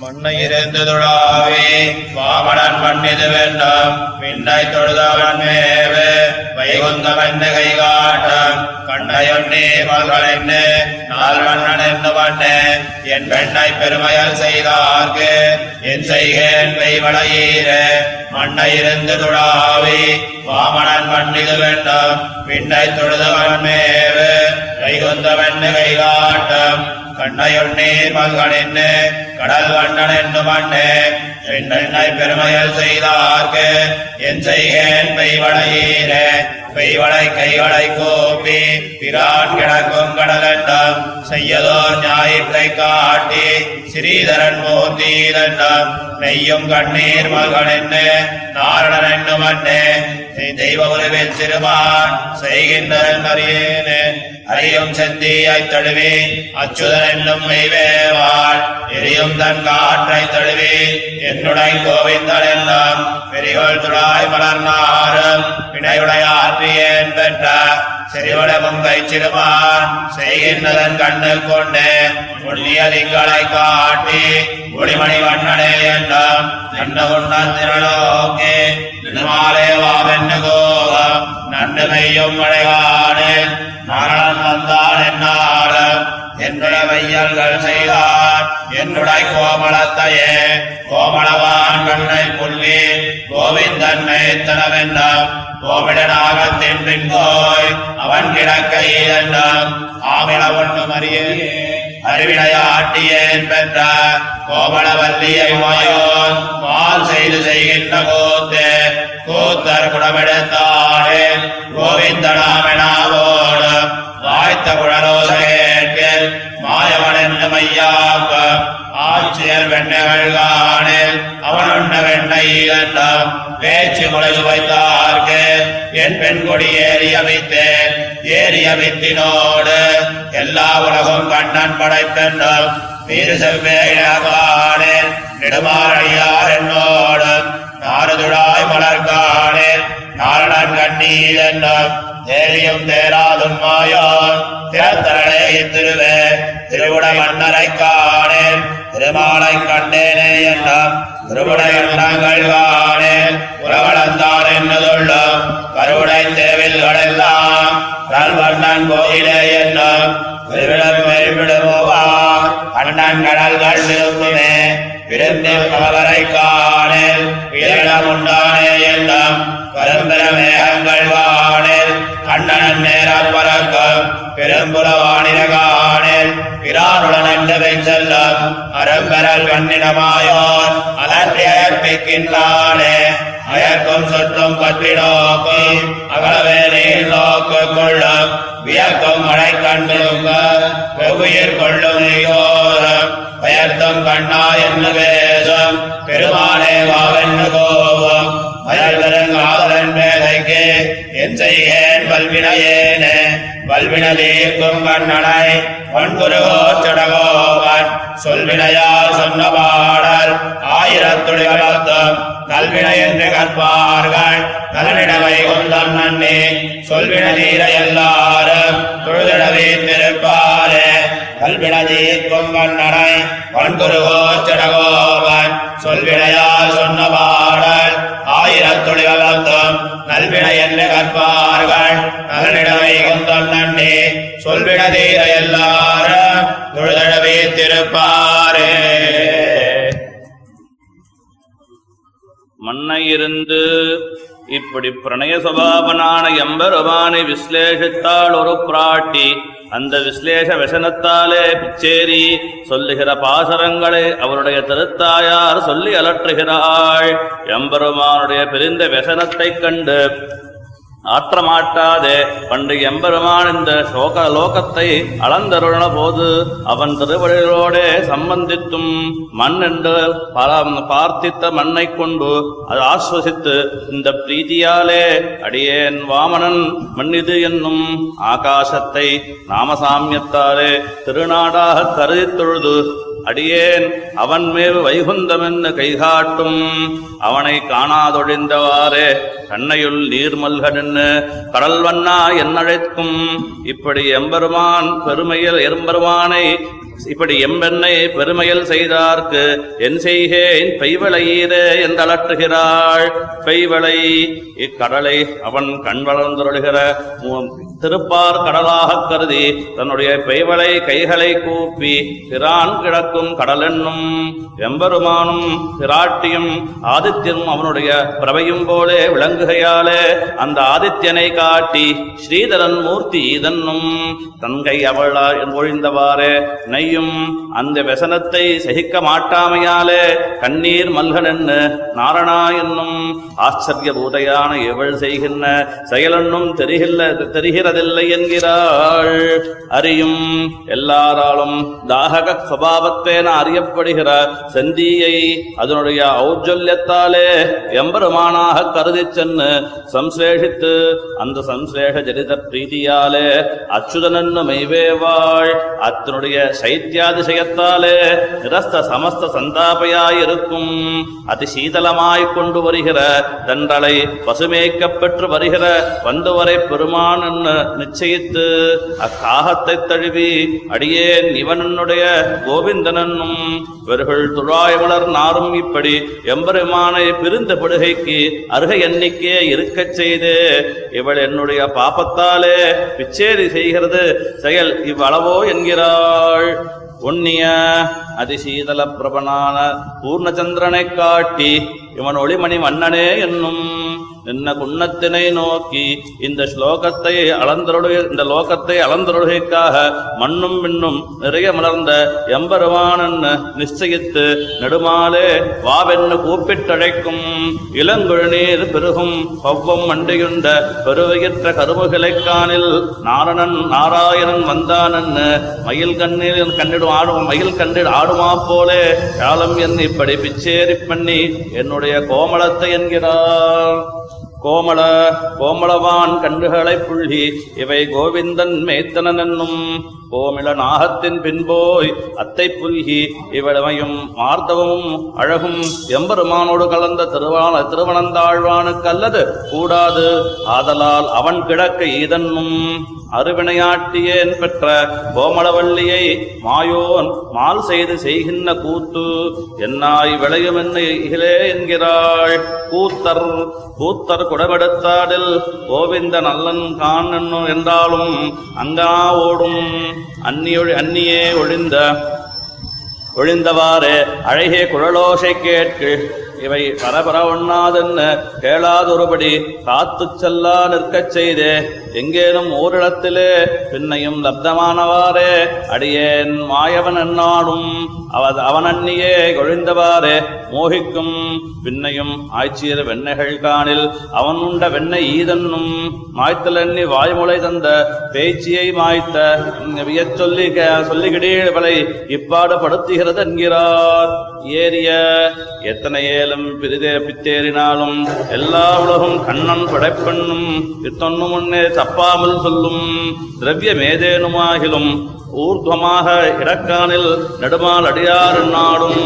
முன்னை இருந்து தொழாவே. வாமனன் மண்ணிது வேண்டாம் விண்ணை தொழுதவன் மேவு. வைகுந்தவன் கை காட்டம் கண்ணையொன்னே மகள் என்ன நாள் மன்னன் என்ன பண்ணு என் பெண்ணை பெருமையால் செய்தார்க்கு. என் செய்கேன் பெய்வளையீர மண்ணை இருந்து தொழாவே. வாமனன் மண்ணிது வேண்டாம் விண்ணை தொழுதவன் மேவு. வைகுந்தவன் கை காட்டம் கண்ணையொன்னீர் மல்கள் என்ன கடல் வண்ணன் என்று மண்ணு பெண்ணை பெருமையல் செய்தார்க்கு என் செய்கேன் பெய்வளையீர பெய்வடை கைவடை கோப்பி பிரான் கிடக்கும் கடல் என்றும் செய்யதோர் ஞாயிற்றை காட்டி ஸ்ரீதரன் மூர்த்தீதன்னம் நெய்யும் கண்ணீர் மகன் என்ன? நாரணன் என்று நீ தெய்வ உருவில் சிறுமான் செய்கின்றன் அறியேனே அறியும் செந்தியாய் தழுவி அச்சுதன் என்னும் மெய்வேவாள் எரியும் தன் காற்றை தழுவி என்னுடை கோவிந்தன் எல்லாம். பெரியோள் துழாய் மலர்நாரும் வினையுடையாற்றியேன் பெற்ற செறிவட முங்கை செய்கின்றதன் கண்ணு கொண்டு புள்ளியலிங்களை காட்டி ஒளிமணி வண்ணனே என்னும் நன்ன உண்ணன் திரளோக்கே. நிர்மாலே வாவென்னு கோகம் நன்று மெய்யும் மழைகானே மரணம் வந்தான் என்னாலும் என்னுடைய வையல்கள் செய்தான் என்னுடைய கோமளத்தையே கோமளவான் கண்ணை புள்ளி கோவிந்தன் மேத்தனவென்னம் கோவிடனாக தென்பின் கோய் அவன் கிடக்கையில் என்றாம் ஆமிள ஒன்றும் அறியே அறிவினையாட்டியேன் பெற்ற கோமளவல்லியை வாயோன் மால் செய்து செய்கின்ற கோத்தே கூத்தர் குடமெடுத்தானே கோவிந்தனாமெனாவோடு வாய்த்த குழலோசையே மாயவன் ஆட்சியர் வெண்ணகள் காணில் அவன் உண்ட வெண்ணை பேச்சு முளைவு வைத்தார்க்கு என் பெண் கொடி ஏறி அமைத்தேன் ஏறி அமைத்தினோடு எல்லா உலகம் கண்ணன் படைத்தென்றும். வீர செவ்வேழகானேன் நெடுமாறடியார் என்னோடு நாரதுழாய் மலர்கானேன் நாரணன் கண்ணீர் என்னும் தேவியும் தேராதும் மாயான். திறத்தரளே திருவே திருவுடை மன்னரை காணேன். திருமாலை கண்டேனே என்னும் திருவுடை மன்னங்கள் காணேன் பறக்கும் பிரானுடன் என்றவை செல்லும் அரும்பெறல் வன்னிடமாயோன் அலற்றி அயற்பிக்கின்றானே அயற்கும் சுற்றும் பற்றி நோக்கி அகலவே நீர் நோக்கு கொள்ளும். வியக்கும் மழை கண்டிருங்க வெவ்வுயிர் கொள்ளும் நீயோரம் பயர்த்தம் கண்ணா என்று வேதம் பெருமானே வாவென்று கோபம். மயல் பெருங்காதலன் மேதைக்கு என் செய்கேன் பல்வினையேனே. வல்வினையேனே வல்வினதீர்க்கும் கண்ணனை பொன்குருகோச்சடகோவன் சொல்வினையால் சொன்ன பாடல் ஆயிரத்துடையத்தும் கல்வினை என்று கற்பார்கள் நலனிடவை கொந்தம் நன்னே. சொல்வின நீர எல்லாரும் தொழுதிடவே திருப்பாரே. கல்வினதீர்க்கும் கண்ணனை பொன்குருகோச்சடகோவன் சொல்வினையால் சொன்ன பாடல் ஆயிரத்துடையத்தும் நல்வினை என்று கற்பார்கள். நலனிடவை கொந்தம் நன்றி. சொல்விட தீர எல்லாரும் தொழுதடவே திருப்பாரே. மண்ணை இருந்து இப்படி பிரணய சுபாவனான எம்பெருமானை விஸ்லேஷித்தாள் ஒரு பிராட்டி அந்த விஸ்லேஷ வசனத்தாலே பிச்சேரி சொல்லுகிற பாசரங்களை அவருடைய திருத்தாயார் சொல்லி அலற்றுகிறாள். எம்பெருமானுடைய பிரிந்த வசனத்தைக் கண்டு ஆற்றமாட்டாதே. பண்டு எம்பெருமான் இந்த சோக லோகத்தை அளந்தருள போது அவன் திருவடிகளோடே சம்பந்தித்தும் மண் என்று பல பார்த்தித்த மண்ணை கொண்டு அது ஆஸ்வசித்து இந்த பிரீதியாலே அடியேன் வாமனன் மண்ணிது என்னும் ஆகாசத்தை நாமசாமியத்தாலே திருநாடாக கருதித் தொழுது அடியேன் அவன் மேல் வைகுந்தமென்னு கைகாட்டும்? அவனை காணாதொழிந்தவாறே கண்ணையுள் நீர்மல்கன்னு கடல் வண்ணா என்னழைக்கும்? இப்படி எம்பெருமான் பெருமையில் எம்பெருமானை இப்படி எம்பெண்ணை பெருமையில் செய்தார்க்கு என் செய்கேன் பெய்வளையீரே என்றலற்றுகிறாள். பெய்வளை இக்கடலை அவன் கண் வளர்ந்தருளுகிற திருப்பார் கடலாகக் கருதி தன்னுடைய பெய்வளை கைகளை கூப்பி பிரான் கிடக்கும் கடலென்னும் எம்பெருமானும் பிராட்டியும் ஆதித்யனும் அவனுடைய பிரபையும் போலே விளங்குகையாலே அந்த ஆதித்யனை காட்டி ஸ்ரீதரன் மூர்த்தி இதன்னும் தங்கை அவள் ஒழிந்தவாறே நீயும் அந்த வசனத்தை சகிக்க மாட்டாமையாலே கண்ணீர் மல்கனென்னு நாரணா என்னும் ஆச்சரிய பூதையான எவள் செய்கின்ற செயலென்னும் தெரிகில்ல தெரிகிறதில்லை என்கிறாள். அறியும் எல்லாராலும் தாகக சுபாவத்தேன அறியப்படுகிற செந்தியை அதனுடைய ஔஜல்யத்தாலே எம்பெருமானாக கருதி சென்று சம்சேஷித்து அந்த சம்சேஷ ஜனித பிரீதியாலே அச்சுதனன்னு மெய்வேவாள். அத்தனுடைய சை சைத்தியாதிசயத்தாலே நிரஸ்த சமஸ்த சந்தாபையாயிருக்கும். அதிசீதளமாய் கொண்டு வருகிற தண்டலை பசுமேக்கப் பெற்று வருகிற வந்தவரை பெருமான் நிச்சயித்து அக்காகத்தை தழுவி அடியேன் இவனுடைய கோவிந்தனன்னும் இவர்கள் துழாய்மலர் நாரும் இப்படி எம்பெருமானை பிரிந்த படுகைக்கு அருக எண்ணிக்கே இருக்கச் செய்து. இவள் என்னுடைய பாப்பத்தாலே பிச்சேரி செய்கிறது. செயல் இவ்வளவோ என்கிறாள். உன்னிய அதிசீதல பிரபனான பூர்ணச்சந்திரனைக் காட்டி இவன் ஒளிமணி மன்னனே என்னும் நின்ன குன்னத்தினை நோக்கி இந்த ஸ்லோகத்தை அளந்தருடைய இந்த லோகத்தை அளந்தருடைக்காக மண்ணும் மின்னும் நிறைய மலர்ந்த எம்பெருமானன் நிச்சயித்து நெடுமாலே வாவென்னு கூப்பிட்டழைக்கும். இளங்குழநீர் பெருகும் பவ்வம் மண்டியுண்ட பெருவயிற்ற கருவுகளைக்கானில் நாரணன் நாராயணன் வந்தானன்னு மயில் கண்ணில் கண்டிடும் ஆடும் மயில் கண்டில் ஆடுமா போலே காலம் என் இப்படி பிச்சேரி பண்ணி என்னுடைய கோமளத்தை என்கிறார். கோமள கோமளவான் கண்டுகளை புள்ளி இவை கோவிந்தன் மேத்தனன் என்னும் கோமிள நாகத்தின் பின்போய் அத்தை புல்கி இவளமையும் மார்த்தவமும் அழகும் எம்பெருமானோடு கலந்த திருவான திருவனந்தாழ்வானுக்கு அல்லது கூடாது ஆதலால் அவன் கிடக்க ஈதன்னும் அருவினையாட்டியேன் பெற்ற கோமளவள்ளியை மாயோன் மால் செய்து செய்கின்ற கூத்து என்னாய் விளையும் என்ன இகிலே என்கிறாள். கூத்தர் கூத்தர் குடமெடுத்தாடில் கோவிந்த நல்லன் கான் என்றாலும் அங்கா ஓடும். அந்நியொழி அந்நியே ஒழிந்த ஒழிந்தவாறு அழகிய குழலோசை கேட்கு. இவை பரபர ஒண்ணாதென்னு கேளாதொருபடி காத்துச் செல்லா நிற்கச் செய்தே. எங்கேனும் ஓரிடத்திலே பின்னையும் லப்தமானவாறே அடியேன் மாயவன் என்னாடும் அவ அவனன்னியே ஒழிந்தவாறே மோகிக்கும் பின்னையும் ஆய்ச்சியர் வெண்ணைகள் காணில் அவன் உண்ட வெண்ணை ஈதன்னும் மாய்த்தலெண்ணி வாய்மொழி தந்த பேச்சியை மாய்த்த வியச் சொல்லி சொல்லிகிடீழவளை இப்பாடு படுத்துகிறது என்கிறார். ஏறிய எத்தனை ஏலும் பிரிதே பித்தேறினாலும் எல்லா உலகும் கண்ணன் படைப்பெண்ணும் இத்தொன்னு முன்னே தப்பாமல் சொல்லும் திரவியமேதேனுமாகிலும் ஊர்துவமாக இடக்கானில் நெடுமால் அடியாறு நாடும்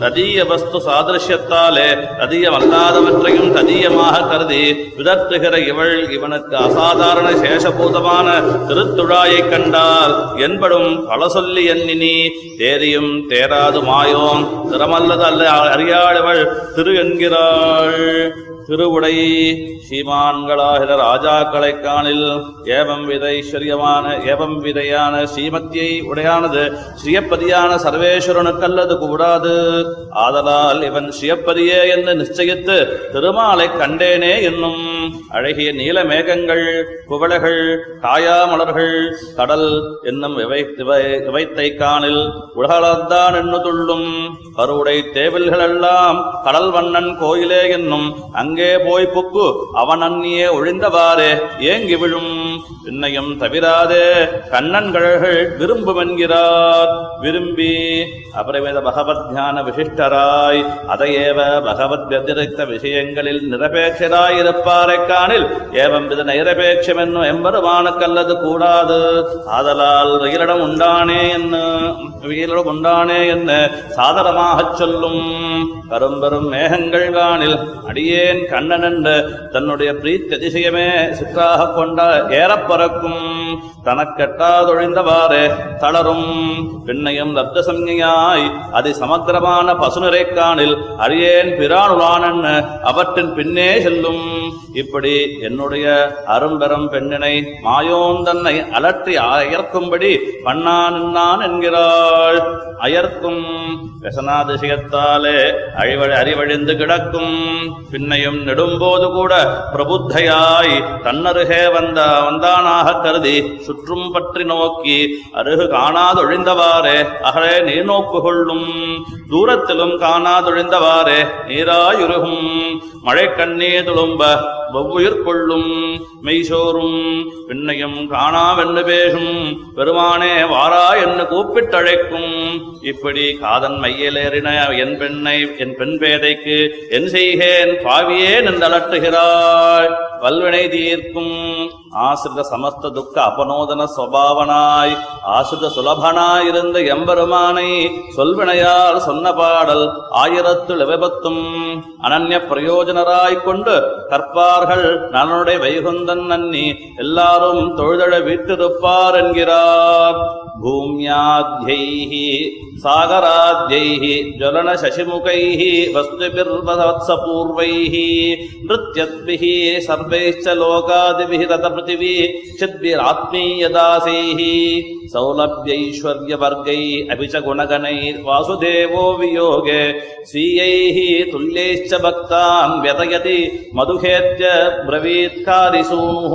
ததீய வஸ்து சாதிருஷ்யத்தாலே ததீயமல்லாதவற்றையும் ததீயமாக கருதி விதற்றுகிற இவள் இவனுக்கு அசாதாரண சேஷபூதமான திருத்துழாயைக் கண்டால் என்படும் பல சொல்லி எண்ணினி தேரியும் தேராது மாயோன் திறமல்லது அல்ல அறியாளவள் திரு என்கிறாள். திருவுடை ஸ்ரீமான்களாகிற ராஜாக்களை காணில் ஏவம் வித ஏவம் விதையான ஸ்ரீமத்தியை உடையானது ஸ்ரீயப்பதியான சர்வேஸ்வரனுக்கல்லது கூடாது. ஆதலால் இவன் ஸ்ரீயப்பதியே என்று நிச்சயித்து திருமாலை கண்டேனே என்னும் அழகிய நீல மேகங்கள் குவளைகள் காயாமலர்கள் கடல் என்னும் இவை இவைத்தை காணில் உலகளத்தான் என்று துள்ளும். கருவுடை தேவில்கள் எல்லாம் கடல் வண்ணன் கோயிலே என்னும். அங்கே போய் புக்கு அவன் அந்நியே ஒழிந்தவாறே ஏங்கி விழும். பின்னையும் தவிராதே கண்ணன்கழல்கள் விரும்புமென்கிறார். விரும்பி அபரிமித பகவத் தியான விசிஷ்டராய் அதையேவ பகவத் வத்திரிக்த விஷயங்களில் நிரபேட்சராயிருப்பாரைக் காணில் ஏவம் வித நிரபேட்சம் என்னும் எம்பெருமானுக்கல்லது கூடாது. ஆதலால் வெயிலிடம் உண்டானே என்ன வெயிலிடம் உண்டானே என்ன சாதனமாகச் சொல்லும் கரும்பெரும் மேகங்கள் காணில் அடியேன் கண்ணன் என்று தன்னுடைய பிரீத்தி அதிசயமே சுற்றாக கொண்ட ஏறப் பறக்கும் தனக்கெட்டாதொழிந்தவாறே தளரும். பின்னையும் தப்த சம்ஞையாய் அதை சமக்கிரமான பசுநரை அரியேன் பிரானுலானன் அவற்றின் பின்னே செல்லும். இப்படி என்னுடைய அரும்பெரும் பெண்ணினை மாயோந்தன்னை அலற்றி அயர்க்கும்படி பண்ணான் நான் என்கிறாள். அயர்க்கும் விசனாதிசயத்தாலே அழிவழி அறிவழிந்து கிடக்கும். பின்னையும் நெடும்போது கூட பிரபுத்தையாய் தன்னருகே வந்த வந்தானாக கருதி சுற்றும் பற்றி நோக்கி அருகு காணாதொழிந்தவாறே அகலே நீர் நோக்கு கொள்ளும் தூரத்திலும் காணாதொழிந்தவாறே நீராயுருகும். மழை கண்ணே துளும்ப வவ்வுயிர் கொள்ளும். மெய்சோறும் பின்னையும் காணாவென்று பேசும். பெருமானே வாரா என்று கூப்பிட்டழைக்கும். இப்படி காதன் மையலேறின என் பெண்ணை என் பெண் பேதைக்கு என் செய்கேன் பாவியே நின்றலட்டுகிறாள். வல்வினை தீர்க்கும் ஆசிரித சமஸ்த துக்க அபனோதன சுவாவனாய் ஆசிரித சுலபனாயிருந்த எம்பெருமானை சொல்வினையால் சொன்ன பாடல் ஆயிரத்து விபத்தும் அனன்ய பிரயோஜனராய் கொண்டு கற்பார்கள் நலனுடைய வைகுந்தன் நன்னி எல்லாரும் தொழுதழ விட்டிருப்பார் என்கிறார். பூமியாத்யை सागराद्यैः ज्वलनशशिमुखैः वस्तुभिर्वत्सपूर्वैः नृत्यद्भिः, सर्वैश्च लोकादिभिः ततपृथिवी चिद्भिरात्मीयदासैः सौलभ्यैश्वर्यवर्गैः अपि च गुणगणैर्वासुदेवो वियोगे, स्वीयैः तुल्यैश्च भक्तान् व्यतयति मधुहेत्य ब्रवीत्कारिसूनुः